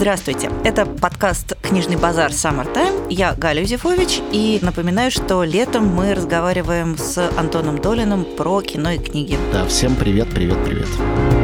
Здравствуйте. Это подкаст «Книжный базар Summertime». Я Галя Юзефович. И напоминаю, что летом мы разговариваем с Антоном Долиным про кино и книги. Да, всем привет, привет, привет. В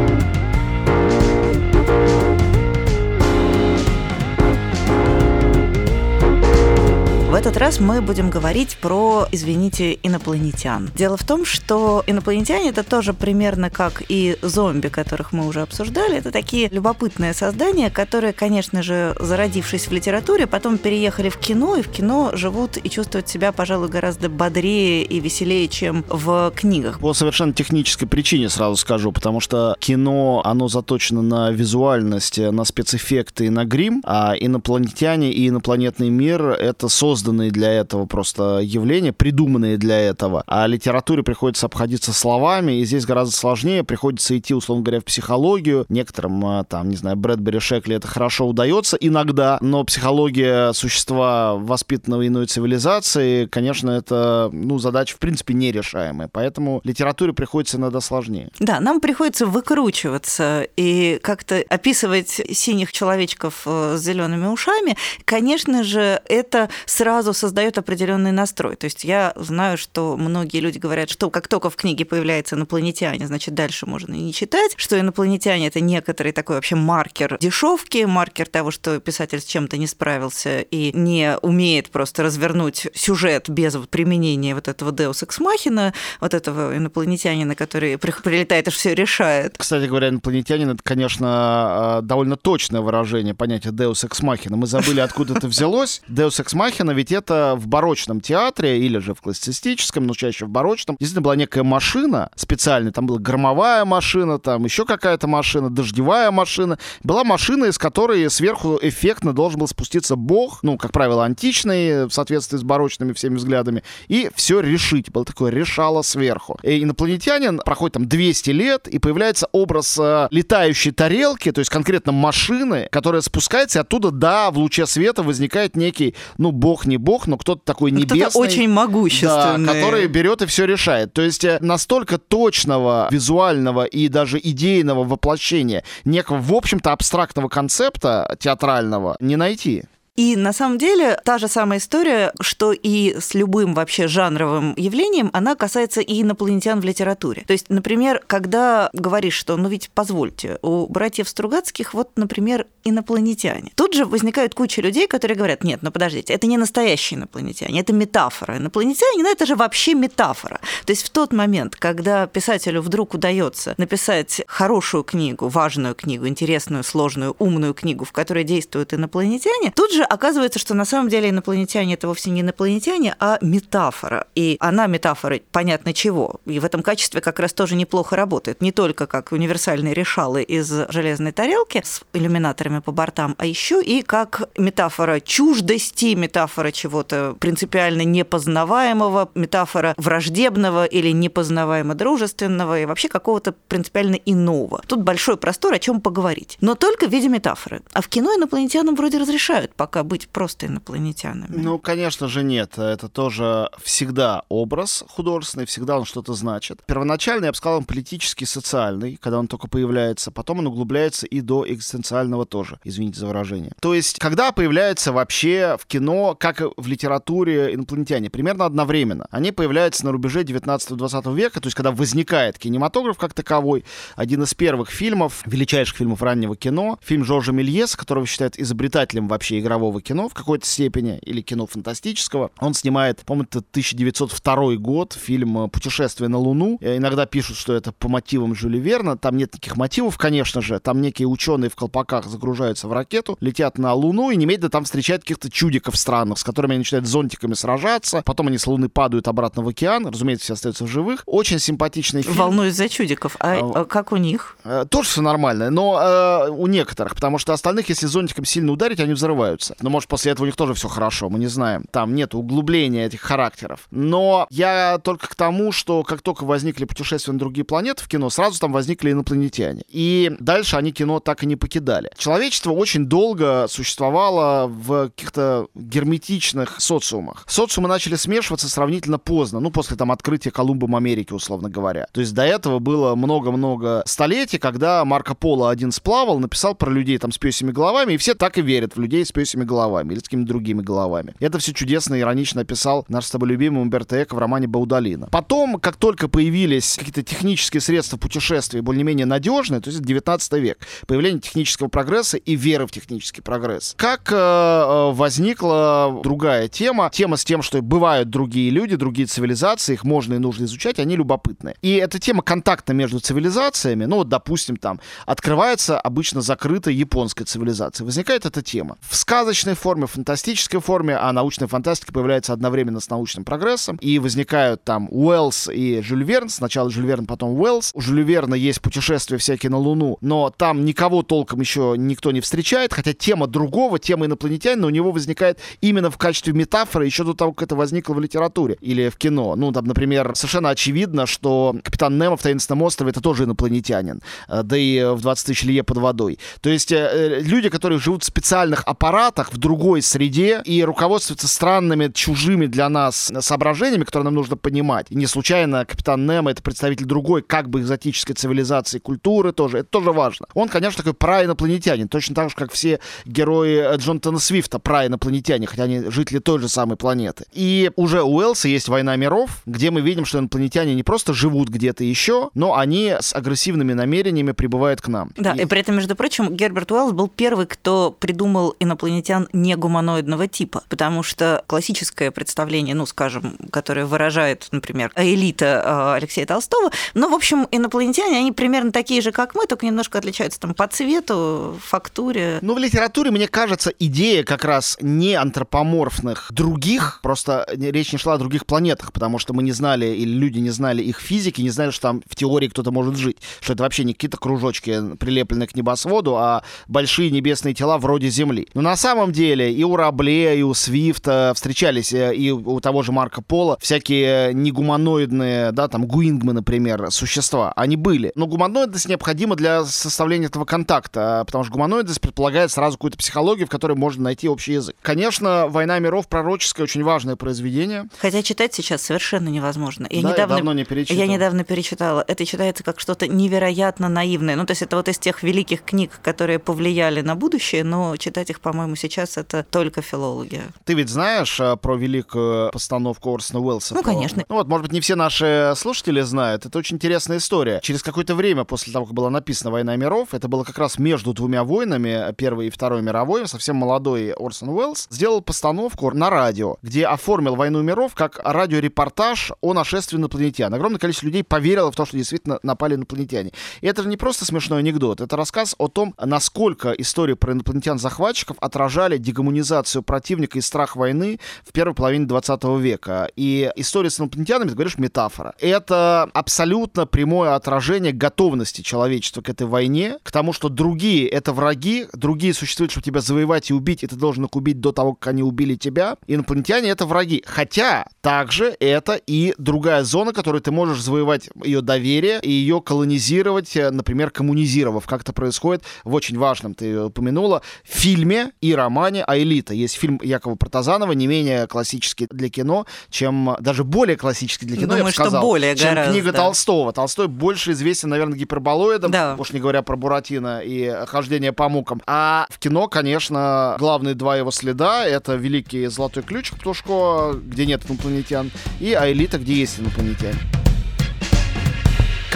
этот раз мы будем говорить про, извините, инопланетян. Дело в том, что инопланетяне это тоже примерно как и зомби, которых мы уже обсуждали. Это такие любопытные создания, которые, конечно же, зародившись в литературе, потом переехали в кино, и в кино живут и чувствуют себя, пожалуй, гораздо бодрее и веселее, чем в книгах. По совершенно технической причине сразу скажу, потому что кино, оно заточено на визуальность, на спецэффекты и на грим, а инопланетяне и инопланетный мир — это создано созданные для этого просто явления, придуманные для этого. А литературе приходится обходиться словами, и здесь гораздо сложнее. Приходится идти, условно говоря, в психологию. Некоторым, а, там, не знаю, Брэдбери Шекли это хорошо удается иногда, но психология существа воспитанного иной цивилизации, конечно, это, ну, задача, в принципе, нерешаемая. Поэтому литературе приходится иногда сложнее. Да, нам приходится выкручиваться и как-то описывать синих человечков э, с зелеными ушами. Конечно же, это сразу сразу создает определенный настрой. То есть я знаю, что многие люди говорят, что как только в книге появляется инопланетяне, значит, дальше можно и не читать, что инопланетяне это некоторый такой вообще маркер дешевки, маркер того, что писатель с чем-то не справился и не умеет просто развернуть сюжет без применения вот этого Deus Ex Machina, вот этого инопланетянина, который прилетает и все решает. Кстати говоря, инопланетянин это, конечно, а, довольно точное выражение понятия Deus Ex Machina. Мы забыли, откуда это взялось. Deus Ex Machina ведь это в барочном театре или же в классицистическом, но чаще в барочном, действительно была некая машина специальная, там была громовая машина, там еще какая-то машина, дождевая машина. Была машина, из которой сверху эффектно должен был спуститься бог, ну, как правило, античный, в соответствии с барочными всеми взглядами, и все решить. Было такое решало сверху. И инопланетянин проходит там 200 лет, и появляется образ э, летающей тарелки, то есть конкретно машины, которая спускается, и оттуда, да, в луче света возникает некий, ну, бог не не бог, но кто-то такой ну, небесный. Кто-то очень могущественный. Да, который берет и все решает. То есть э, настолько точного визуального и даже идейного воплощения некого, в общем-то, абстрактного концепта театрального не найти. И на самом деле та же самая история, что и с любым вообще жанровым явлением, она касается и инопланетян в литературе. То есть, например, когда говоришь, что, ну ведь позвольте, у братьев Стругацких вот, например, инопланетяне. Тут же возникает куча людей, которые говорят, нет, ну подождите, это не настоящие инопланетяне, это метафора. Инопланетяне, ну это же вообще метафора. То есть в тот момент, когда писателю вдруг удается написать хорошую книгу, важную книгу, интересную, сложную, умную книгу, в которой действуют инопланетяне, тут же оказывается, что на самом деле инопланетяне это вовсе не инопланетяне, а метафора. И она метафора понятно чего. И в этом качестве как раз тоже неплохо работает. Не только как универсальные решалы из железной тарелки с иллюминаторами по бортам, а еще и как метафора чуждости, метафора чего-то принципиально непознаваемого, метафора враждебного или непознаваемо дружественного и вообще какого-то принципиально иного. Тут большой простор, о чем поговорить. Но только в виде метафоры. А в кино инопланетянам вроде разрешают пока пока быть просто инопланетянами? Ну, конечно же, нет. Это тоже всегда образ художественный, всегда он что-то значит. Первоначально, я бы сказал, он политический, социальный, когда он только появляется. Потом он углубляется и до экзистенциального тоже, извините за выражение. То есть, когда появляются вообще в кино, как в литературе инопланетяне, примерно одновременно. Они появляются на рубеже 19-20 века, то есть, когда возникает кинематограф как таковой. Один из первых фильмов, величайших фильмов раннего кино, фильм Жоржа Мельеса, которого считают изобретателем вообще игрового мирового кино в какой-то степени, или кино фантастического. Он снимает, по-моему, это 1902 год, фильм «Путешествие на Луну». Э, иногда пишут, что это по мотивам Жюля Верна. Там нет таких мотивов, конечно же. Там некие ученые в колпаках загружаются в ракету, летят на Луну и немедленно там встречают каких-то чудиков странных, с которыми они начинают зонтиками сражаться. Потом они с Луны падают обратно в океан. Разумеется, все остаются в живых. Очень симпатичный фильм. Волнуюсь за чудиков. А, а, а как у них? Тоже все нормально, но э, у некоторых, потому что остальных, если зонтиком сильно ударить, они взрываются. Но, может, после этого у них тоже все хорошо, мы не знаем. Там нет углубления этих характеров. Но я только к тому, что как только возникли путешествия на другие планеты в кино, сразу там возникли инопланетяне. И дальше они кино так и не покидали. Человечество очень долго существовало в каких-то герметичных социумах. Социумы начали смешиваться сравнительно поздно, ну, после там открытия Колумбом Америки, условно говоря. То есть до этого было много-много столетий, когда Марко Поло один сплавал, написал про людей там с пёсими головами, и все так и верят в людей с пёсими головами или с какими-то другими головами. Это все чудесно и иронично описал наш с тобой любимый Умберто Эко в романе Баудалина. Потом, как только появились какие-то технические средства путешествия более-менее надежные, то есть 19 век, появление технического прогресса и веры в технический прогресс. Как э, э, возникла другая тема, тема с тем, что бывают другие люди, другие цивилизации, их можно и нужно изучать, они любопытны. И эта тема контакта между цивилизациями, ну вот, допустим, там, открывается обычно закрытой японской цивилизацией. Возникает эта тема. В сказочной форме, фантастической форме, а научная фантастика появляется одновременно с научным прогрессом, и возникают там Уэллс и Жюль Верн, сначала Жюль Верн, потом Уэллс. У Жюля Верна есть путешествия всякие на Луну, но там никого толком еще никто не встречает, хотя тема другого, тема инопланетянина у него возникает именно в качестве метафоры еще до того, как это возникло в литературе или в кино. Ну, там, например, совершенно очевидно, что капитан Немо в Таинственном острове это тоже инопланетянин, э, да и в 20 тысяч лье под водой. То есть э, э, люди, которые живут в специальных аппаратах в другой среде и руководствуются странными, чужими для нас соображениями, которые нам нужно понимать. И не случайно капитан Немо это представитель другой, как бы экзотической цивилизации, культуры тоже. Это тоже важно. Он, конечно, такой праинопланетянин, точно так же, как все герои Джонатана Свифта праинопланетяне, хотя они жители той же самой планеты. И уже у Уэллса есть «Война миров», где мы видим, что инопланетяне не просто живут где-то еще, но они с агрессивными намерениями прибывают к нам. Да, и, и при этом, между прочим, Герберт Уэллс был первый, кто придумал инопланетян негуманоидного типа, потому что классическое представление, ну, скажем, которое выражает, например, элита э, Алексея Толстого, ну, в общем, инопланетяне, они примерно такие же, как мы, только немножко отличаются там по цвету, фактуре. Ну, в литературе, мне кажется, идея как раз не антропоморфных других, просто речь не шла о других планетах, потому что мы не знали, или люди не знали их физики, не знали, что там в теории кто-то может жить, что это вообще не какие-то кружочки, прилепленные к небосводу, а большие небесные тела вроде Земли. Но на самом деле и у Рабле, и у Свифта встречались, э, и у того же Марка Пола всякие негуманоидные, да, там гуингмы, например, существа. Они были. Но гуманоидность необходима для составления этого контакта, потому что гуманоидность предполагает сразу какую-то психологию, в которой можно найти общий язык. Конечно, «Война миров» пророческое, очень важное произведение. Хотя читать сейчас совершенно невозможно. Я да, недавно, я давно не перечитал. Я недавно перечитала. Это читается как что-то невероятно наивное. Ну, то есть это вот из тех великих книг, которые повлияли на будущее, но читать их, по-моему, сейчас это только филология. Ты ведь знаешь а, про великую постановку Орсона Уэллса? Ну, про... конечно. Ну, вот, может быть, не все наши слушатели знают. Это очень интересная история. Через какое-то время после того, как была написана «Война миров», это было как раз между двумя войнами, Первой и Второй мировой, совсем молодой Орсон Уэллс сделал постановку на радио, где оформил «Войну миров» как радиорепортаж о нашествии инопланетян. Огромное количество людей поверило в то, что действительно напали инопланетяне. И это же не просто смешной анекдот, это рассказ о том, насколько истории про инопланетян-захватчиков отражали дегуманизацию противника и страх войны в первой половине 20 века. И история с инопланетянами, ты говоришь, метафора. Это абсолютно прямое отражение готовности человечества к этой войне, к тому, что другие — это враги, другие существуют, чтобы тебя завоевать и убить, и ты должен их убить до того, как они убили тебя. Инопланетяне — это враги. Хотя также это и другая зона, которую ты можешь завоевать ее доверие и ее колонизировать, э, например, коммунизировав, как это происходит в очень важном, ты упомянула, фильме и романе «Аэлита». Есть фильм Якова Протазанова, не менее классический для кино, чем даже более классический для кино, Думаю, я бы сказал, что более чем гораздо. книга Толстого. Толстой больше известен, наверное, гиперболоидом, да. уж не говоря про Буратино и хождение по мукам. А в кино, конечно, главные два его следа — это «Великий золотой ключик» Птушко, где нет инопланетян, и «Аэлита», где есть инопланетяне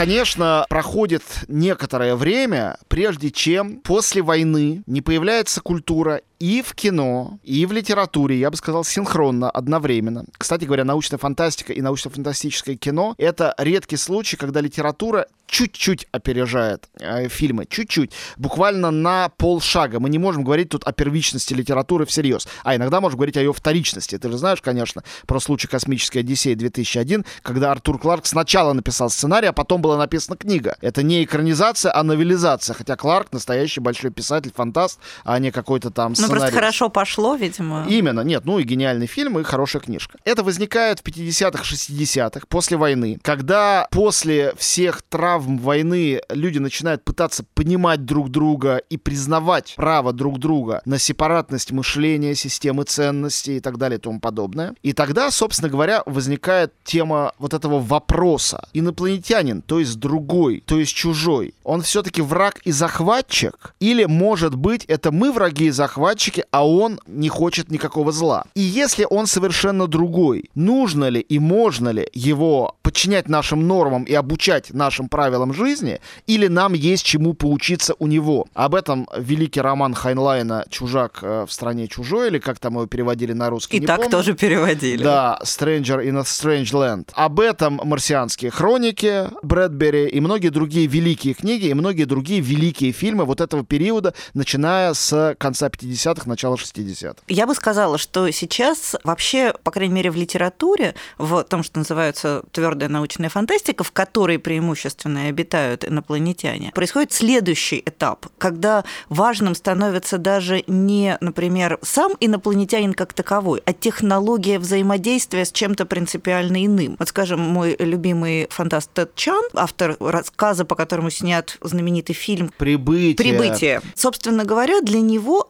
конечно, проходит некоторое время, прежде чем после войны не появляется культура и в кино, и в литературе, я бы сказал, синхронно, одновременно. Кстати говоря, научная фантастика и научно-фантастическое кино — это редкий случай, когда литература чуть-чуть опережает э, фильмы, чуть-чуть, буквально на полшага. Мы не можем говорить тут о первичности литературы всерьез, а иногда можем говорить о ее вторичности. Ты же знаешь, конечно, про случай «Космической Одиссеи» 2001, когда Артур Кларк сначала написал сценарий, а потом была написана книга. Это не экранизация, а новелизация, хотя Кларк настоящий большой писатель, фантаст, а не какой-то там... Ну, просто хорошо пошло, видимо. Именно, нет, ну и гениальный фильм, и хорошая книжка. Это возникает в 50-х, 60-х, после войны, когда после всех травм войны люди начинают пытаться понимать друг друга и признавать право друг друга на сепаратность мышления, системы ценностей и так далее и тому подобное. И тогда, собственно говоря, возникает тема вот этого вопроса. Инопланетянин, то есть другой, то есть чужой, он все-таки враг и захватчик? Или, может быть, это мы враги и захватчики, а он не хочет никакого зла? И если он совершенно другой, нужно ли и можно ли его подчинять нашим нормам и обучать нашим правилам жизни, или нам есть чему поучиться у него? Об этом великий роман Хайнлайна «Чужак э, в стране чужой», или как там его переводили на русский, И так помню. тоже переводили. Да, «Stranger in a Strange Land». Об этом марсианские хроники Брэдбери и многие другие великие книги, и многие другие великие фильмы вот этого периода, начиная с конца 50-х, начала 60-х. Я бы сказала, что сейчас вообще, по крайней мере, в литературе, в том, что называется твердая научная фантастика, в которой преимущественно обитают инопланетяне, происходит следующий этап, когда важным становится даже не, например, сам инопланетянин как таковой, а технология взаимодействия с чем-то принципиально иным. Вот, скажем, мой любимый фантаст Тед Чан, автор рассказа, по которому снят знаменитый фильм «Прибытие». «Прибытие». Собственно говоря, для него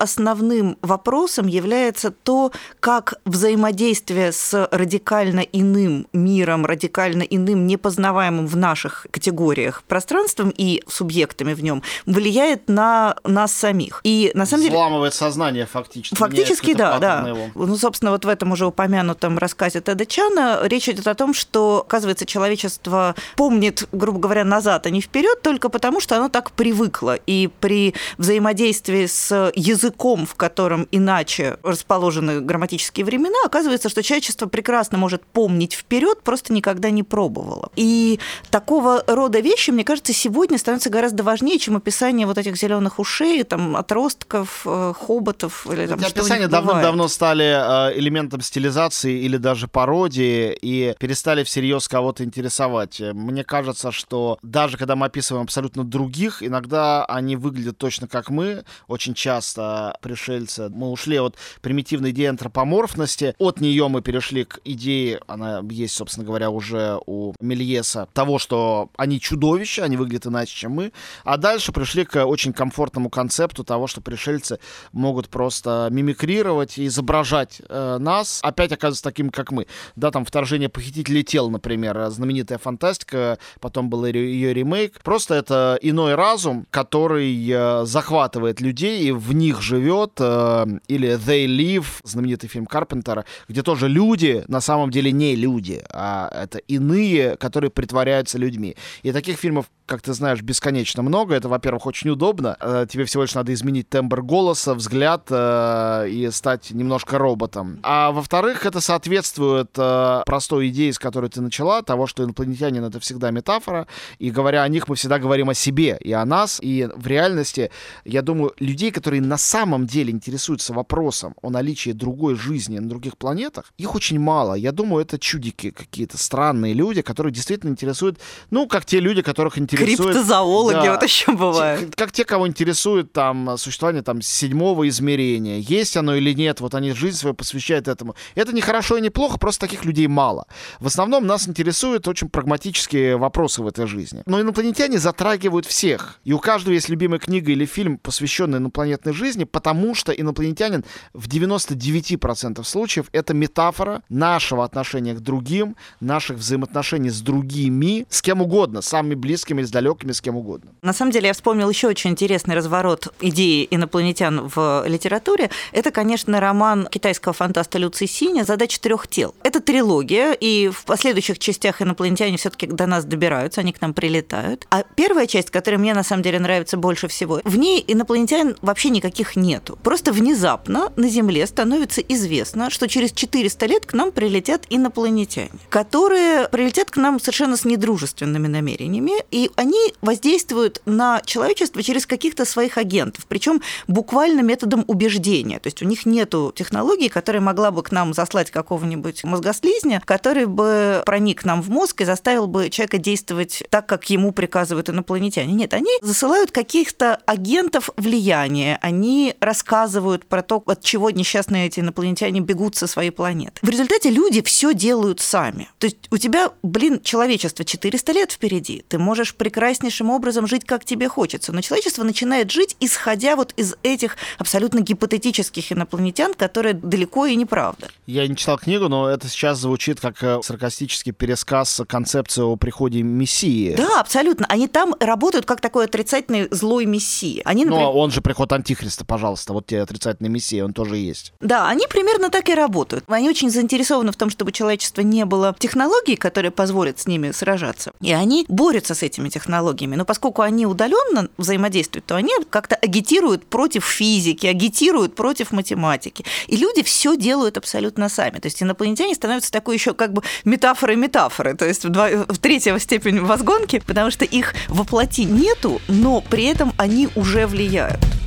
основным вопросом является то, как взаимодействие с радикально иным миром, радикально иным, непознаваемым в наших категориях пространством и субъектами в нем влияет на нас самих. И на самом деле... Взламывает сознание фактически. Фактически, да, да. Его. Ну, собственно, вот в этом уже упомянутом рассказе Теда Чана речь идет о том, что, оказывается, человечество помнит, грубо говоря, назад, а не вперед, только потому, что оно так привыкло. И при взаимодействии с языком, в котором иначе расположены грамматические времена, оказывается, что человечество прекрасно может помнить вперед, просто никогда не пробовало. И такого рода вещи, мне кажется, сегодня становятся гораздо важнее, чем описание вот этих зеленых ушей, там, отростков, э, хоботов. Или, там, описания давно-давно стали э, элементом стилизации или даже пародии и перестали всерьез кого-то интересовать. Мне кажется, что даже когда мы описываем абсолютно других, иногда они выглядят точно как мы. Очень часто пришельцы, мы ушли от примитивной идеи антропоморфности, от нее мы перешли к идее, она есть, собственно говоря, уже у Мельеса, того, что они чудовища, они выглядят иначе, чем мы, а дальше пришли к очень комфортному концепту того, что пришельцы могут просто мимикрировать и изображать э, нас, опять оказывается таким, как мы. Да, там «Вторжение похитителей тел», например, знаменитая фантастика, потом был ее ремейк. Просто это иной разум, который э, захватывает людей и в них живет, э, или «They Live», знаменитый фильм Карпентера, где тоже люди на самом деле не люди, а это иные, которые притворяются людьми. И таких фильмов как ты знаешь, бесконечно много. Это, во-первых, очень удобно. Э, тебе всего лишь надо изменить тембр голоса, взгляд э, и стать немножко роботом. А во-вторых, это соответствует э, простой идее, с которой ты начала, того, что инопланетянин — это всегда метафора. И говоря о них, мы всегда говорим о себе и о нас. И в реальности, я думаю, людей, которые на самом деле интересуются вопросом о наличии другой жизни на других планетах, их очень мало. Я думаю, это чудики какие-то странные люди, которые действительно интересуют, ну, как те люди, которых интересует интересует... Криптозоологи да, вот еще бывают. Как те, кого интересует там существование там седьмого измерения, есть оно или нет, вот они жизнь свою посвящают этому. Это не хорошо и не плохо, просто таких людей мало. В основном нас интересуют очень прагматические вопросы в этой жизни. Но инопланетяне затрагивают всех. И у каждого есть любимая книга или фильм, посвященный инопланетной жизни, потому что инопланетянин в 99% случаев это метафора нашего отношения к другим, наших взаимоотношений с другими, с кем угодно, самыми близкими с далекими, с кем угодно. На самом деле я вспомнил еще очень интересный разворот идеи инопланетян в литературе. Это, конечно, роман китайского фантаста Люци Синя «Задача трех тел». Это трилогия, и в последующих частях инопланетяне все-таки до нас добираются, они к нам прилетают. А первая часть, которая мне на самом деле нравится больше всего, в ней инопланетян вообще никаких нету. Просто внезапно на Земле становится известно, что через 400 лет к нам прилетят инопланетяне, которые прилетят к нам совершенно с недружественными намерениями, и они воздействуют на человечество через каких-то своих агентов, причем буквально методом убеждения. То есть у них нет технологии, которая могла бы к нам заслать какого-нибудь мозгослизня, который бы проник нам в мозг и заставил бы человека действовать так, как ему приказывают инопланетяне. Нет, они засылают каких-то агентов влияния, они рассказывают про то, от чего несчастные эти инопланетяне бегут со своей планеты. В результате люди все делают сами. То есть у тебя, блин, человечество 400 лет впереди. Ты можешь прекраснейшим образом жить, как тебе хочется. Но человечество начинает жить, исходя вот из этих абсолютно гипотетических инопланетян, которые далеко и неправда. Я не читал книгу, но это сейчас звучит как э, саркастический пересказ концепции о приходе Мессии. Да, абсолютно. Они там работают как такой отрицательный злой Мессия. Они, например... Ну, он же приход Антихриста, пожалуйста. Вот тебе отрицательный Мессия, он тоже есть. Да, они примерно так и работают. Они очень заинтересованы в том, чтобы человечество не было технологий, которые позволят с ними сражаться. И они борются с этими технологиями. Но поскольку они удаленно взаимодействуют, то они как-то агитируют против физики, агитируют против математики. И люди все делают абсолютно сами. То есть инопланетяне становятся такой еще как бы метафорой метафоры, то есть в, два, в третьего степень возгонки, потому что их воплоти нету, но при этом они уже влияют.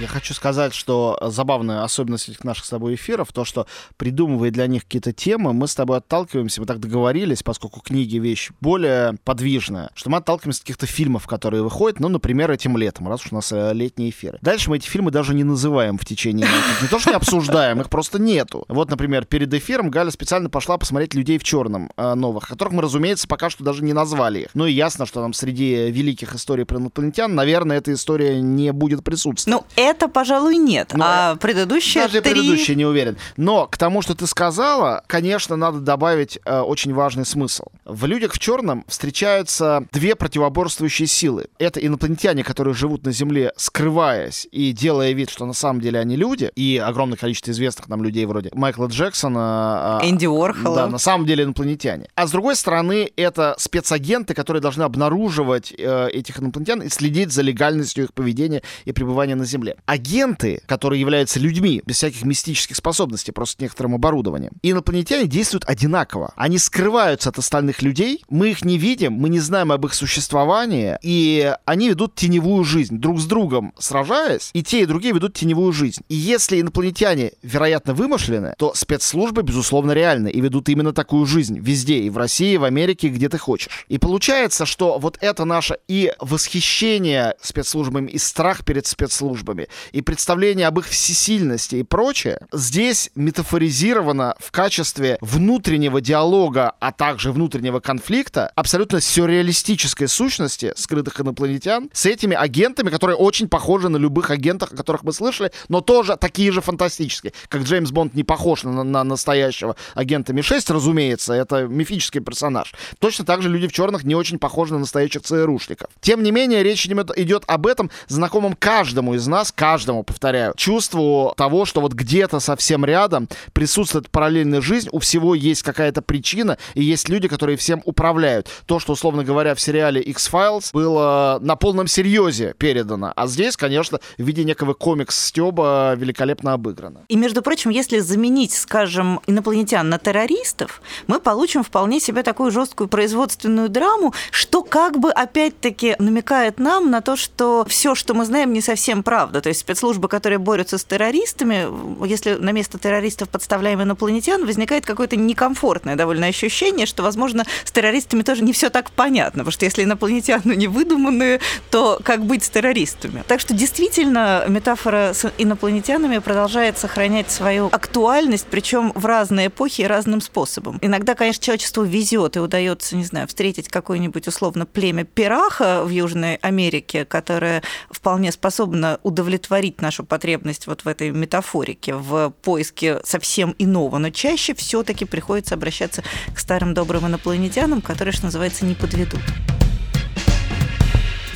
Я хочу сказать, что забавная особенность этих наших с тобой эфиров, то, что придумывая для них какие-то темы, мы с тобой отталкиваемся, мы так договорились, поскольку книги вещь более подвижная, что мы отталкиваемся от каких-то фильмов, которые выходят, ну, например, этим летом, раз уж у нас э, летние эфиры. Дальше мы эти фильмы даже не называем в течение Не то, что не обсуждаем, их просто нету. Вот, например, перед эфиром Галя специально пошла посмотреть «Людей в черном» э, новых, которых мы, разумеется, пока что даже не назвали их. Ну и ясно, что там среди великих историй про инопланетян, наверное, эта история не будет присутствовать. Ну, это, пожалуй, нет. Но а предыдущие Даже три... предыдущие не уверен. Но к тому, что ты сказала, конечно, надо добавить э, очень важный смысл. В «Людях в черном» встречаются две противоборствующие силы. Это инопланетяне, которые живут на Земле, скрываясь и делая вид, что на самом деле они люди, и огромное количество известных нам людей вроде Майкла Джексона, э, Энди Уорхола. Да, на самом деле инопланетяне. А с другой стороны, это спецагенты, которые должны обнаруживать э, этих инопланетян и следить за легальностью их поведения и пребывания на Земле агенты, которые являются людьми без всяких мистических способностей, просто некоторым оборудованием, инопланетяне действуют одинаково. Они скрываются от остальных людей, мы их не видим, мы не знаем об их существовании, и они ведут теневую жизнь, друг с другом сражаясь, и те, и другие ведут теневую жизнь. И если инопланетяне, вероятно, вымышлены, то спецслужбы, безусловно, реальны и ведут именно такую жизнь везде, и в России, и в Америке, где ты хочешь. И получается, что вот это наше и восхищение спецслужбами, и страх перед спецслужбами, и представление об их всесильности и прочее, здесь метафоризировано в качестве внутреннего диалога, а также внутреннего конфликта, абсолютно сюрреалистической сущности скрытых инопланетян с этими агентами, которые очень похожи на любых агентов, о которых мы слышали, но тоже такие же фантастические. Как Джеймс Бонд не похож на, на настоящего агента Ми-6, разумеется, это мифический персонаж. Точно так же люди в черных не очень похожи на настоящих ЦРУшников. Тем не менее, речь идет об этом знакомом каждому из нас, каждому, повторяю, чувству того, что вот где-то совсем рядом присутствует параллельная жизнь, у всего есть какая-то причина, и есть люди, которые всем управляют. То, что, условно говоря, в сериале X-Files было на полном серьезе передано, а здесь, конечно, в виде некого комикс-стеба великолепно обыграно. И, между прочим, если заменить, скажем, инопланетян на террористов, мы получим вполне себе такую жесткую производственную драму, что как бы опять-таки намекает нам на то, что все, что мы знаем, не совсем правда. То есть спецслужбы, которые борются с террористами, если на место террористов подставляем инопланетян, возникает какое-то некомфортное довольно ощущение, что, возможно, с террористами тоже не все так понятно, потому что если инопланетяне не выдуманные, то как быть с террористами? Так что действительно метафора с инопланетянами продолжает сохранять свою актуальность, причем в разные эпохи и разным способом. Иногда, конечно, человечеству везет и удается, не знаю, встретить какое-нибудь условно племя пираха в Южной Америке, которое вполне способно удовлетворить удовлетворить нашу потребность вот в этой метафорике, в поиске совсем иного, но чаще все-таки приходится обращаться к старым добрым инопланетянам, которые, что называется, не подведут.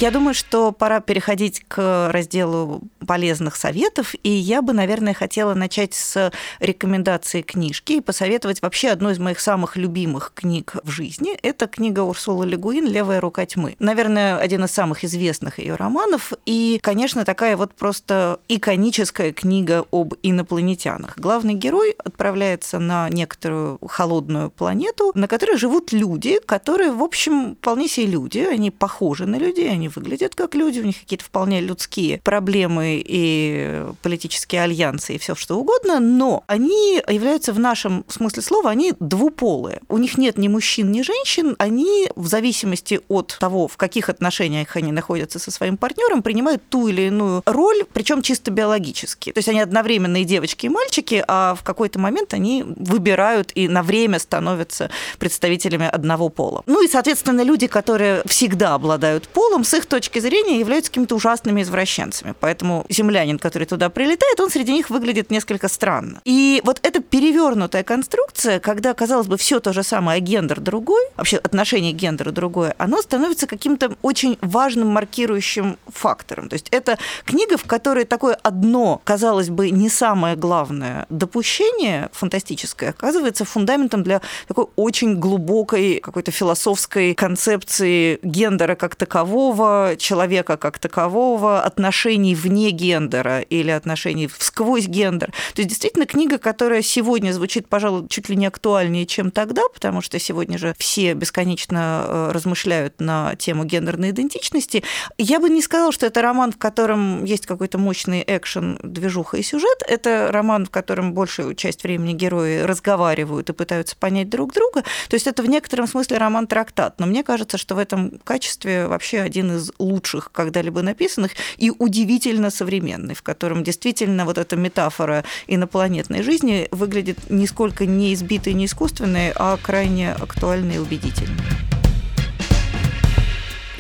Я думаю, что пора переходить к разделу полезных советов, и я бы, наверное, хотела начать с рекомендации книжки и посоветовать вообще одну из моих самых любимых книг в жизни. Это книга Урсулы Легуин «Левая рука тьмы». Наверное, один из самых известных ее романов, и, конечно, такая вот просто иконическая книга об инопланетянах. Главный герой отправляется на некоторую холодную планету, на которой живут люди, которые, в общем, вполне себе люди, они похожи на людей, они выглядят как люди, у них какие-то вполне людские проблемы и политические альянсы и все что угодно, но они являются в нашем смысле слова, они двуполые. У них нет ни мужчин, ни женщин, они в зависимости от того, в каких отношениях они находятся со своим партнером, принимают ту или иную роль, причем чисто биологически. То есть они одновременно и девочки, и мальчики, а в какой-то момент они выбирают и на время становятся представителями одного пола. Ну и, соответственно, люди, которые всегда обладают полом, их точки зрения являются какими-то ужасными извращенцами. Поэтому землянин, который туда прилетает, он среди них выглядит несколько странно. И вот эта перевернутая конструкция, когда, казалось бы, все то же самое, а гендер другой, вообще отношение гендера другое, оно становится каким-то очень важным маркирующим фактором. То есть это книга, в которой такое одно, казалось бы, не самое главное допущение фантастическое, оказывается фундаментом для такой очень глубокой какой-то философской концепции гендера как такового, человека как такового, отношений вне гендера или отношений сквозь гендер. То есть действительно книга, которая сегодня звучит, пожалуй, чуть ли не актуальнее, чем тогда, потому что сегодня же все бесконечно э, размышляют на тему гендерной идентичности. Я бы не сказала, что это роман, в котором есть какой-то мощный экшен, движуха и сюжет. Это роман, в котором большую часть времени герои разговаривают и пытаются понять друг друга. То есть это в некотором смысле роман-трактат. Но мне кажется, что в этом качестве вообще один из лучших когда-либо написанных и удивительно современный, в котором действительно вот эта метафора инопланетной жизни выглядит нисколько не избитой, не искусственной, а крайне актуальной и убедительной.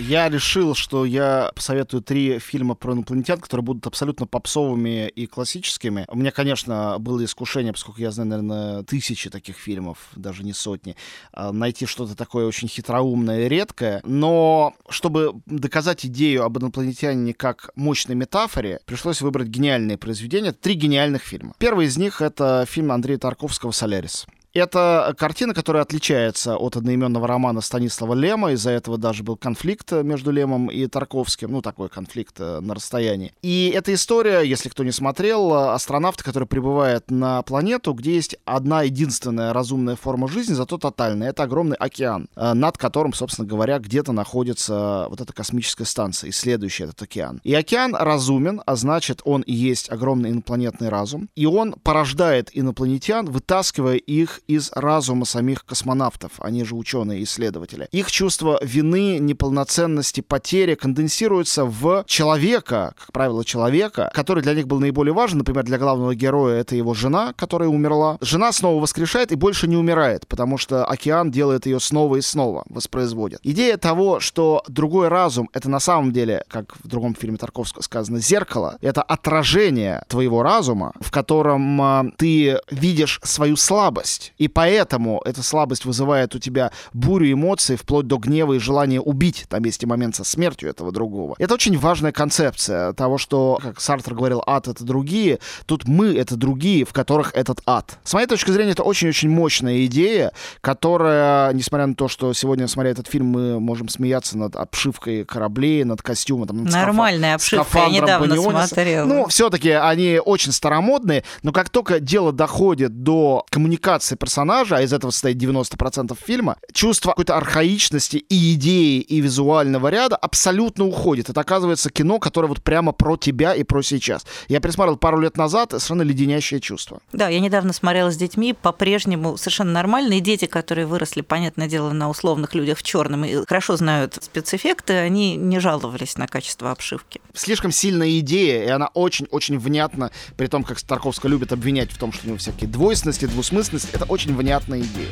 Я решил, что я посоветую три фильма про инопланетян, которые будут абсолютно попсовыми и классическими. У меня, конечно, было искушение, поскольку я знаю, наверное, тысячи таких фильмов, даже не сотни, а, найти что-то такое очень хитроумное и редкое. Но чтобы доказать идею об инопланетянине как мощной метафоре, пришлось выбрать гениальные произведения. Три гениальных фильма. Первый из них — это фильм Андрея Тарковского «Солярис». Это картина, которая отличается от одноименного романа Станислава Лема. Из-за этого даже был конфликт между Лемом и Тарковским. Ну, такой конфликт э, на расстоянии. И эта история, если кто не смотрел, астронавт, который прибывает на планету, где есть одна единственная разумная форма жизни, зато тотальная. Это огромный океан, э, над которым, собственно говоря, где-то находится вот эта космическая станция, исследующая этот океан. И океан разумен, а значит, он и есть огромный инопланетный разум. И он порождает инопланетян, вытаскивая их из разума самих космонавтов, они же ученые-исследователи. Их чувство вины, неполноценности, потери конденсируется в человека, как правило, человека, который для них был наиболее важен. Например, для главного героя это его жена, которая умерла. Жена снова воскрешает и больше не умирает, потому что океан делает ее снова и снова, воспроизводит. Идея того, что другой разум — это на самом деле, как в другом фильме Тарковского сказано, зеркало, это отражение твоего разума, в котором э, ты видишь свою слабость, и поэтому эта слабость вызывает у тебя бурю эмоций, вплоть до гнева и желания убить. Там есть и момент со смертью этого другого. Это очень важная концепция того, что, как Сартер говорил, ад — это другие. Тут мы — это другие, в которых этот ад. С моей точки зрения, это очень-очень мощная идея, которая, несмотря на то, что сегодня, смотря этот фильм, мы можем смеяться над обшивкой кораблей, над костюмом. Там, над Нормальная скаф... обшивка, я недавно смотрела. Ну, все-таки они очень старомодные, но как только дело доходит до коммуникации персонажа, а из этого состоит 90% фильма, чувство какой-то архаичности и идеи, и визуального ряда абсолютно уходит. Это оказывается кино, которое вот прямо про тебя и про сейчас. Я пересмотрел пару лет назад, совершенно леденящее чувство. Да, я недавно смотрела с детьми, по-прежнему совершенно нормальные дети, которые выросли, понятное дело, на условных людях в черном и хорошо знают спецэффекты, они не жаловались на качество обшивки. Слишком сильная идея, и она очень-очень внятна, при том, как Тарковская любит обвинять в том, что у него всякие двойственности, двусмысленности. Это очень внятная идея.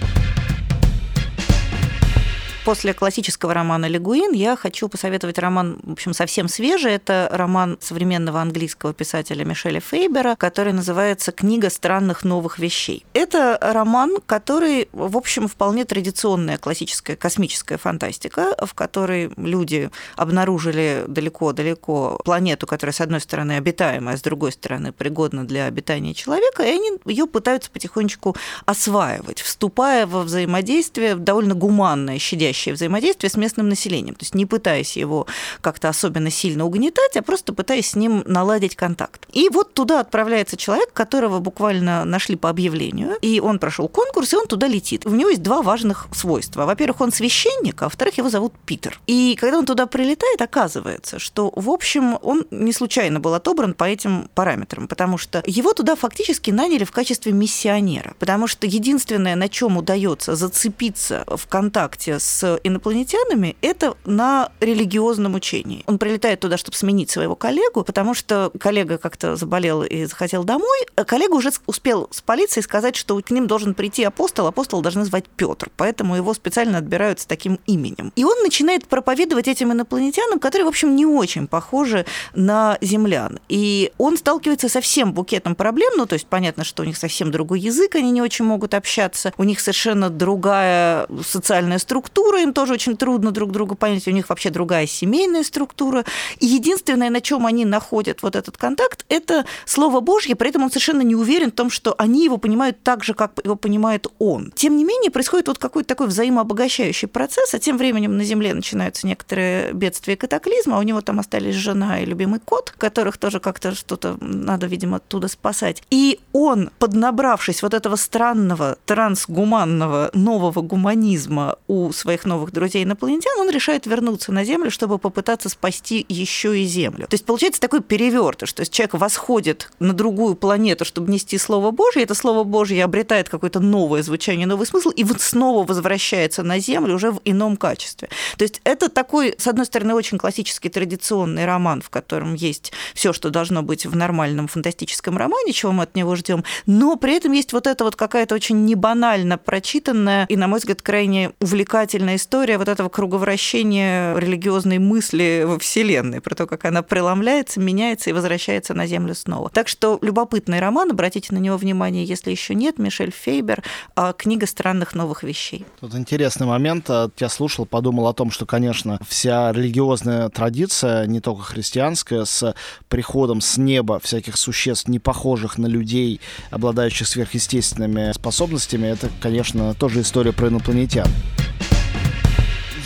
После классического романа «Легуин» я хочу посоветовать роман, в общем, совсем свежий. Это роман современного английского писателя Мишеля Фейбера, который называется «Книга странных новых вещей». Это роман, который, в общем, вполне традиционная классическая космическая фантастика, в которой люди обнаружили далеко-далеко планету, которая, с одной стороны, обитаемая, а с другой стороны, пригодна для обитания человека, и они ее пытаются потихонечку осваивать, вступая во взаимодействие довольно гуманное, щадящее взаимодействие с местным населением, то есть не пытаясь его как-то особенно сильно угнетать, а просто пытаясь с ним наладить контакт. И вот туда отправляется человек, которого буквально нашли по объявлению, и он прошел конкурс, и он туда летит. У него есть два важных свойства. Во-первых, он священник, а во-вторых, его зовут Питер. И когда он туда прилетает, оказывается, что, в общем, он не случайно был отобран по этим параметрам, потому что его туда фактически наняли в качестве миссионера, потому что единственное, на чем удается зацепиться в контакте с инопланетянами, это на религиозном учении. Он прилетает туда, чтобы сменить своего коллегу, потому что коллега как-то заболел и захотел домой. А коллега уже успел с полицией сказать, что к ним должен прийти апостол, апостол должны звать Петр, поэтому его специально отбирают с таким именем. И он начинает проповедовать этим инопланетянам, которые, в общем, не очень похожи на землян. И он сталкивается со всем букетом проблем, ну, то есть понятно, что у них совсем другой язык, они не очень могут общаться, у них совершенно другая социальная структура, им тоже очень трудно друг друга понять, у них вообще другая семейная структура. И единственное, на чем они находят вот этот контакт, это Слово Божье, при этом он совершенно не уверен в том, что они его понимают так же, как его понимает он. Тем не менее, происходит вот какой-то такой взаимообогащающий процесс, а тем временем на Земле начинаются некоторые бедствия и катаклизмы, а у него там остались жена и любимый кот, которых тоже как-то что-то надо, видимо, оттуда спасать. И он, поднабравшись вот этого странного, трансгуманного, нового гуманизма у своих новых друзей-инопланетян, он решает вернуться на Землю, чтобы попытаться спасти еще и Землю. То есть получается такой перевертыш, то есть человек восходит на другую планету, чтобы нести Слово Божье, это Слово Божье обретает какое-то новое звучание, новый смысл, и вот снова возвращается на Землю уже в ином качестве. То есть это такой, с одной стороны, очень классический традиционный роман, в котором есть все, что должно быть в нормальном фантастическом романе, чего мы от него ждем, но при этом есть вот эта вот какая-то очень небанально прочитанная и, на мой взгляд, крайне увлекательная история вот этого круговращения религиозной мысли во Вселенной, про то, как она преломляется, меняется и возвращается на Землю снова. Так что любопытный роман, обратите на него внимание, если еще нет, Мишель Фейбер, а, книга странных новых вещей. Тут интересный момент. Я слушал, подумал о том, что, конечно, вся религиозная традиция, не только христианская, с приходом с неба всяких существ, не похожих на людей, обладающих сверхъестественными способностями, это, конечно, тоже история про инопланетян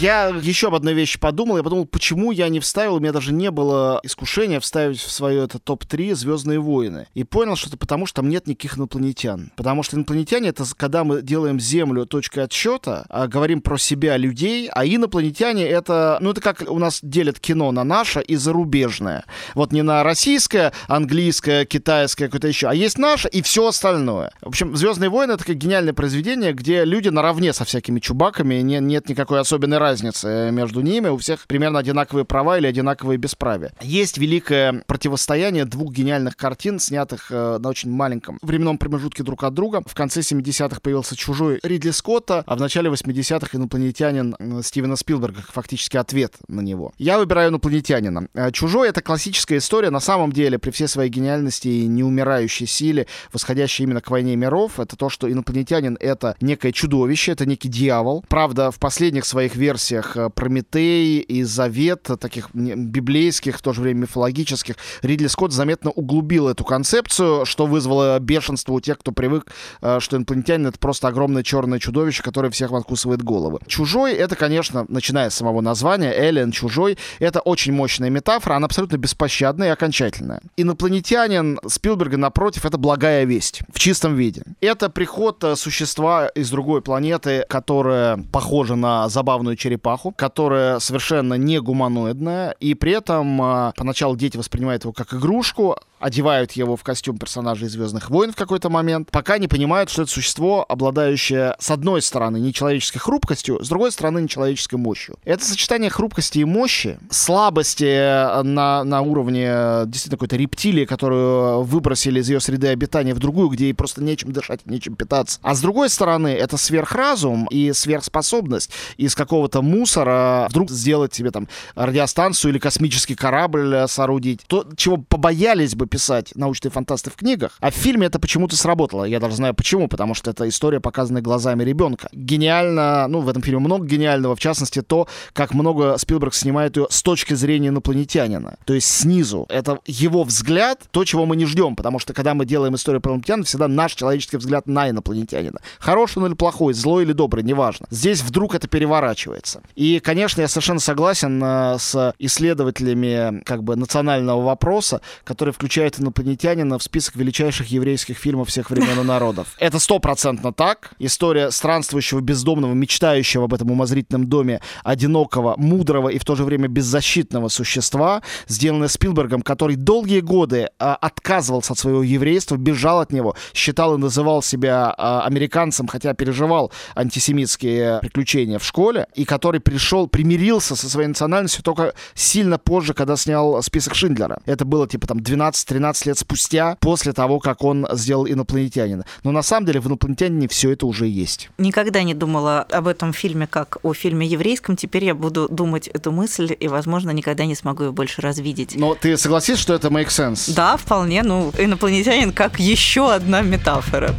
я еще об одной вещи подумал. Я подумал, почему я не вставил, у меня даже не было искушения вставить в свое это топ-3 Звездные войны. И понял, что это потому, что там нет никаких инопланетян. Потому что инопланетяне это когда мы делаем Землю точкой отсчета, а говорим про себя людей, а инопланетяне это, ну это как у нас делят кино на наше и зарубежное. Вот не на российское, английское, китайское, какое-то еще, а есть наше и все остальное. В общем, Звездные войны это такое гениальное произведение, где люди наравне со всякими чубаками, не, нет никакой особенной разницы между ними, у всех примерно одинаковые права или одинаковые бесправия. Есть великое противостояние двух гениальных картин, снятых э, на очень маленьком временном промежутке друг от друга. В конце 70-х появился «Чужой» Ридли Скотта, а в начале 80-х «Инопланетянин» э, Стивена Спилберга, фактически ответ на него. Я выбираю «Инопланетянина». Э, «Чужой» — это классическая история, на самом деле, при всей своей гениальности и неумирающей силе, восходящей именно к войне миров, это то, что инопланетянин — это некое чудовище, это некий дьявол. Правда, в последних своих версиях версиях э, Прометей и Завет, таких библейских, в то же время мифологических, Ридли Скотт заметно углубил эту концепцию, что вызвало бешенство у тех, кто привык, э, что инопланетянин — это просто огромное черное чудовище, которое всех откусывает головы. Чужой — это, конечно, начиная с самого названия, Эллен, Чужой, это очень мощная метафора, она абсолютно беспощадная и окончательная. Инопланетянин Спилберга, напротив, это благая весть в чистом виде. Это приход э, существа из другой планеты, которая похожа на забавную черепаху, которая совершенно не гуманоидная, и при этом а, поначалу дети воспринимают его как игрушку, одевают его в костюм персонажей Звездных войн в какой-то момент, пока не понимают, что это существо, обладающее, с одной стороны, нечеловеческой хрупкостью, с другой стороны, нечеловеческой мощью. Это сочетание хрупкости и мощи, слабости э, на, на уровне э, действительно какой-то рептилии, которую выбросили из ее среды обитания в другую, где ей просто нечем дышать, нечем питаться. А с другой стороны, это сверхразум и сверхспособность из какого-то мусора вдруг сделать себе там радиостанцию или космический корабль э, соорудить. То, чего побоялись бы писать научные фантасты в книгах, а в фильме это почему-то сработало. Я даже знаю почему, потому что это история, показанная глазами ребенка. Гениально, ну, в этом фильме много гениального, в частности, то, как много Спилберг снимает ее с точки зрения инопланетянина. То есть снизу. Это его взгляд, то, чего мы не ждем, потому что когда мы делаем историю про инопланетян, всегда наш человеческий взгляд на инопланетянина. Хороший он или плохой, злой или добрый, неважно. Здесь вдруг это переворачивается. И, конечно, я совершенно согласен э, с исследователями как бы национального вопроса, которые включают инопланетянина в список величайших еврейских фильмов всех времен и народов. Это стопроцентно так. История странствующего бездомного, мечтающего об этом умозрительном доме, одинокого, мудрого и в то же время беззащитного существа, сделанная Спилбергом, который долгие годы а, отказывался от своего еврейства, бежал от него, считал и называл себя а, американцем, хотя переживал антисемитские приключения в школе, и который пришел, примирился со своей национальностью только сильно позже, когда снял список Шиндлера. Это было типа там 12-13 лет спустя, после того, как он сделал инопланетянина. Но на самом деле в инопланетянине все это уже есть. Никогда не думала об этом фильме как о фильме еврейском. Теперь я буду думать эту мысль и, возможно, никогда не смогу ее больше развидеть. Но ты согласишься, что это make sense? Да, вполне. Ну, инопланетянин как еще одна метафора.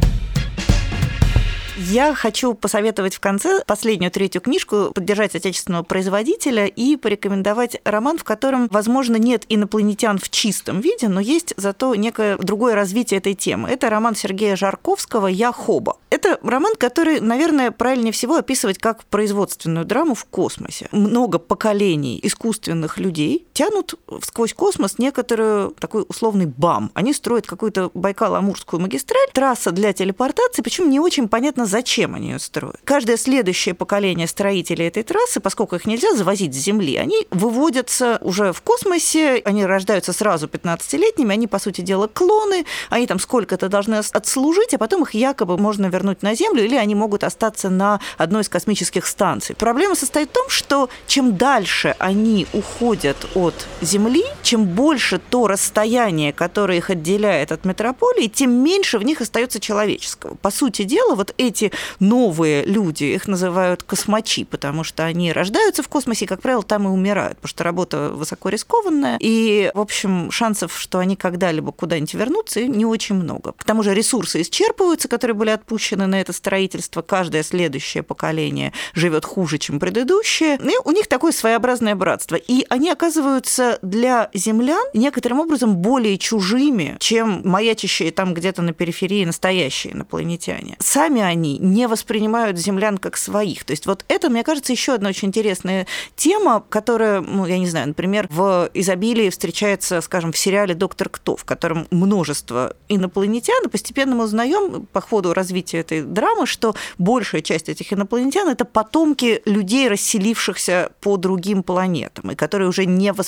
Я хочу посоветовать в конце последнюю третью книжку, поддержать отечественного производителя и порекомендовать роман, в котором, возможно, нет инопланетян в чистом виде, но есть зато некое другое развитие этой темы. Это роман Сергея Жарковского «Я Хоба». Это роман, который, наверное, правильнее всего описывать как производственную драму в космосе. Много поколений искусственных людей тянут сквозь космос некоторую такой условный БАМ. Они строят какую-то Байкало-Амурскую магистраль, трасса для телепортации, причем не очень понятно, зачем они ее строят. Каждое следующее поколение строителей этой трассы, поскольку их нельзя завозить с Земли, они выводятся уже в космосе, они рождаются сразу 15-летними, они, по сути дела, клоны, они там сколько-то должны отслужить, а потом их якобы можно вернуть на Землю, или они могут остаться на одной из космических станций. Проблема состоит в том, что чем дальше они уходят от Земли, чем больше то расстояние, которое их отделяет от метрополии, тем меньше в них остается человеческого. По сути дела, вот эти новые люди, их называют космачи, потому что они рождаются в космосе и, как правило, там и умирают, потому что работа высоко рискованная, и, в общем, шансов, что они когда-либо куда-нибудь вернутся, не очень много. К тому же ресурсы исчерпываются, которые были отпущены на это строительство, каждое следующее поколение живет хуже, чем предыдущее, и у них такое своеобразное братство. И они оказываются для землян некоторым образом более чужими, чем маячащие там где-то на периферии настоящие инопланетяне. Сами они не воспринимают землян как своих. То есть вот это, мне кажется, еще одна очень интересная тема, которая, ну, я не знаю, например, в изобилии встречается, скажем, в сериале «Доктор Кто», в котором множество инопланетян, и постепенно мы узнаем по ходу развития этой драмы, что большая часть этих инопланетян – это потомки людей, расселившихся по другим планетам, и которые уже не воспринимают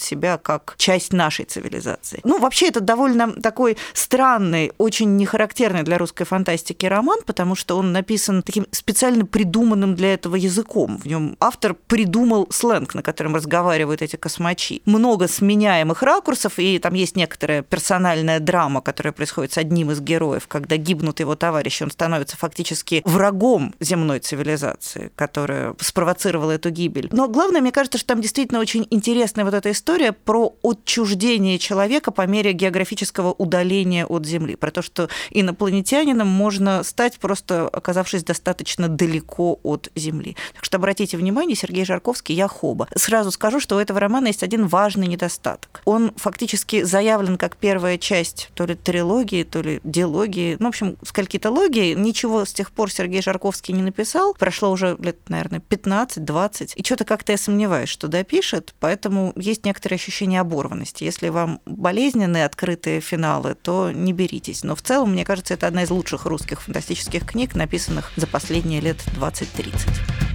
себя как часть нашей цивилизации. Ну, вообще, это довольно такой странный, очень нехарактерный для русской фантастики роман, потому что он написан таким специально придуманным для этого языком. В нем автор придумал сленг, на котором разговаривают эти космачи. Много сменяемых ракурсов, и там есть некоторая персональная драма, которая происходит с одним из героев, когда гибнут его товарищи, он становится фактически врагом земной цивилизации, которая спровоцировала эту гибель. Но главное, мне кажется, что там действительно очень интересная вот эта история про отчуждение человека по мере географического удаления от Земли, про то, что инопланетянином можно стать просто оказавшись достаточно далеко от Земли. Так что обратите внимание, Сергей Жарковский «Я Хоба». Сразу скажу, что у этого романа есть один важный недостаток. Он фактически заявлен как первая часть то ли трилогии, то ли диалогии, ну, в общем, скольки-то логии. Ничего с тех пор Сергей Жарковский не написал. Прошло уже лет, наверное, 15-20. И что-то как-то я сомневаюсь, что допишет, поэтому есть некоторое ощущение оборванности. Если вам болезненные открытые финалы, то не беритесь. Но в целом, мне кажется, это одна из лучших русских фантастических книг, написанных за последние лет 20-30.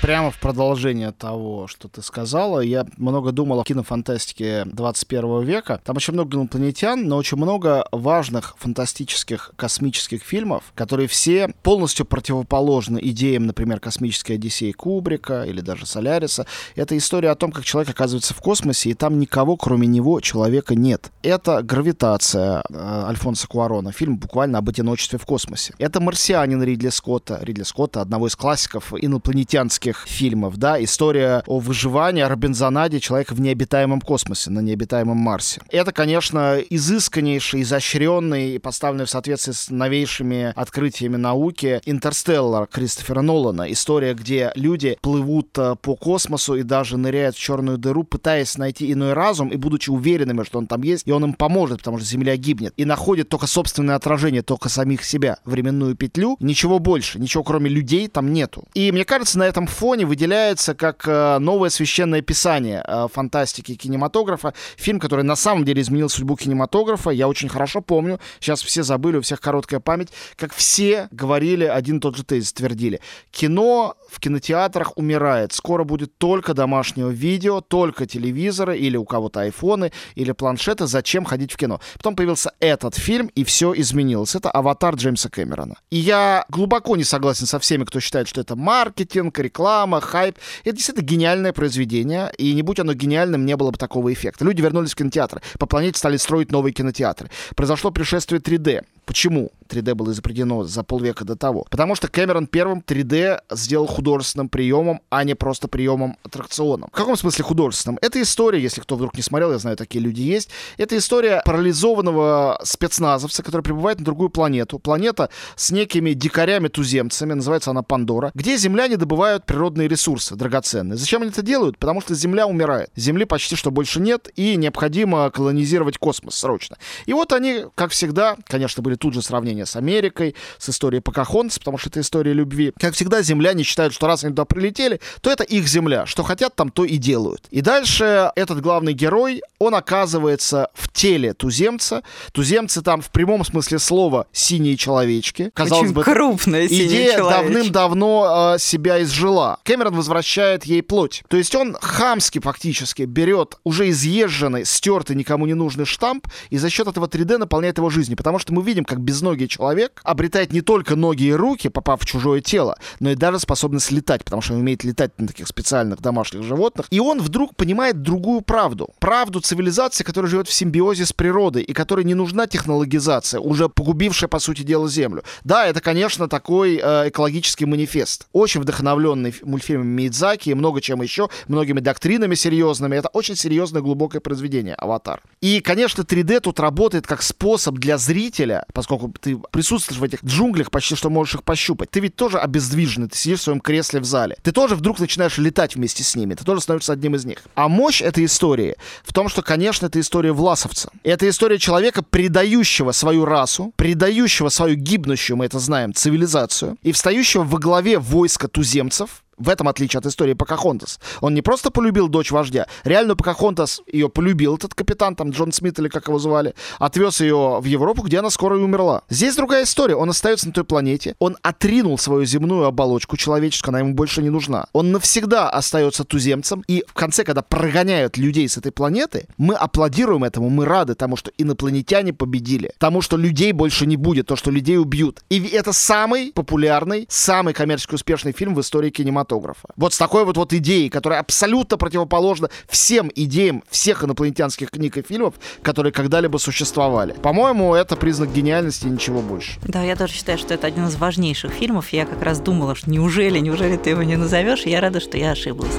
Прямо в продолжение того, что ты сказала, я много думал о кинофантастике 21 века. Там очень много инопланетян, но очень много важных фантастических космических фильмов, которые все полностью противоположны идеям, например, космической Одиссеи Кубрика или даже Соляриса. Это история о том, как человек оказывается в космосе, и там никого, кроме него, человека нет. Это «Гравитация» Альфонса Куарона, фильм буквально об одиночестве в космосе. Это «Марсианин» Ридли Скотта, Ридли Скотта, одного из классиков инопланетянских фильмов, да, история о выживании, о Робинзонаде человека в необитаемом космосе, на необитаемом Марсе. Это, конечно, изысканнейший, изощренный, поставленный в соответствии с новейшими открытиями науки «Интерстеллар» Кристофера Нолана. История, где люди плывут э, по космосу и даже ныряют в черную дыру, пытаясь найти иной разум и будучи уверенными, что он там есть, и он им поможет, потому что Земля гибнет. И находит только собственное отражение, только самих себя, временную петлю, ничего больше, ничего кроме людей там нету. И мне кажется, на этом фоне выделяется как э, новое священное писание э, фантастики кинематографа. Фильм, который на самом деле изменил судьбу кинематографа. Я очень хорошо помню, сейчас все забыли, у всех короткая память, как все говорили один и тот же тезис, твердили. Кино в кинотеатрах умирает. Скоро будет только домашнее видео, только телевизоры или у кого-то айфоны или планшеты. Зачем ходить в кино? Потом появился этот фильм, и все изменилось. Это «Аватар» Джеймса Кэмерона. И я глубоко не согласен со всеми, кто считает, что это маркетинг, реклама, хайп. Это действительно гениальное произведение, и не будь оно гениальным, не было бы такого эффекта. Люди вернулись в кинотеатры, по планете стали строить новые кинотеатры. Произошло пришествие 3D. Почему 3D было изобретено за полвека до того? Потому что Кэмерон первым 3D сделал художественным приемом, а не просто приемом аттракционом. В каком смысле художественным? Это история, если кто вдруг не смотрел, я знаю, такие люди есть. Это история парализованного спецназовца, который прибывает на другую планету. Планета с некими дикарями-туземцами, называется она Пандора, где земляне добывают природные ресурсы драгоценные. Зачем они это делают? Потому что Земля умирает. Земли почти что больше нет, и необходимо колонизировать космос срочно. И вот они, как всегда, конечно, были тут же сравнения с Америкой, с историей Покахонтас, потому что это история любви. Как всегда, земляне считают, что раз они туда прилетели, то это их земля. Что хотят, там то и делают. И дальше этот главный герой, он оказывается в теле туземца. Туземцы там в прямом смысле слова синие человечки. Казалось Очень бы, крупная идея давным-давно э, себя изжила. Кэмерон возвращает ей плоть. То есть он хамски фактически берет уже изъезженный, стертый, никому не нужный штамп и за счет этого 3D наполняет его жизнью. Потому что мы видим, как безногий человек обретает не только ноги и руки, попав в чужое тело, но и даже способность летать, потому что он умеет летать на таких специальных домашних животных. И он вдруг понимает другую правду. Правду цивилизации, которая живет в симбиозе с природой и которой не нужна технологизация, уже погубившая, по сути дела, Землю. Да, это, конечно, такой э, экологический манифест. Очень вдохновленный мультфильмом Мидзаки и много чем еще, многими доктринами серьезными. Это очень серьезное глубокое произведение «Аватар». И, конечно, 3D тут работает как способ для зрителя, поскольку ты присутствуешь в этих джунглях, почти что можешь их пощупать, ты ведь тоже обездвиженный, ты сидишь в своем кресле в зале. Ты тоже вдруг начинаешь летать вместе с ними, ты тоже становишься одним из них. А мощь этой истории в том, что, конечно, это история власовца. Это история человека, предающего свою расу, предающего свою гибнущую, мы это знаем, цивилизацию, и встающего во главе войска туземцев, в этом отличие от истории Покахонтас. Он не просто полюбил дочь вождя, реально Покахонтас ее полюбил, этот капитан, там Джон Смит или как его звали, отвез ее в Европу, где она скоро и умерла. Здесь другая история. Он остается на той планете, он отринул свою земную оболочку человеческую, она ему больше не нужна. Он навсегда остается туземцем, и в конце, когда прогоняют людей с этой планеты, мы аплодируем этому, мы рады тому, что инопланетяне победили, тому, что людей больше не будет, то, что людей убьют. И это самый популярный, самый коммерчески успешный фильм в истории кинематографа кинематографа. Вот с такой вот, вот идеей, которая абсолютно противоположна всем идеям всех инопланетянских книг и фильмов, которые когда-либо существовали. По-моему, это признак гениальности и ничего больше. Да, я тоже считаю, что это один из важнейших фильмов. Я как раз думала, что неужели, неужели ты его не назовешь? Я рада, что я ошиблась.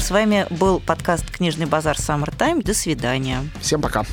С вами был подкаст «Книжный базар Summer Time». До свидания. Всем пока.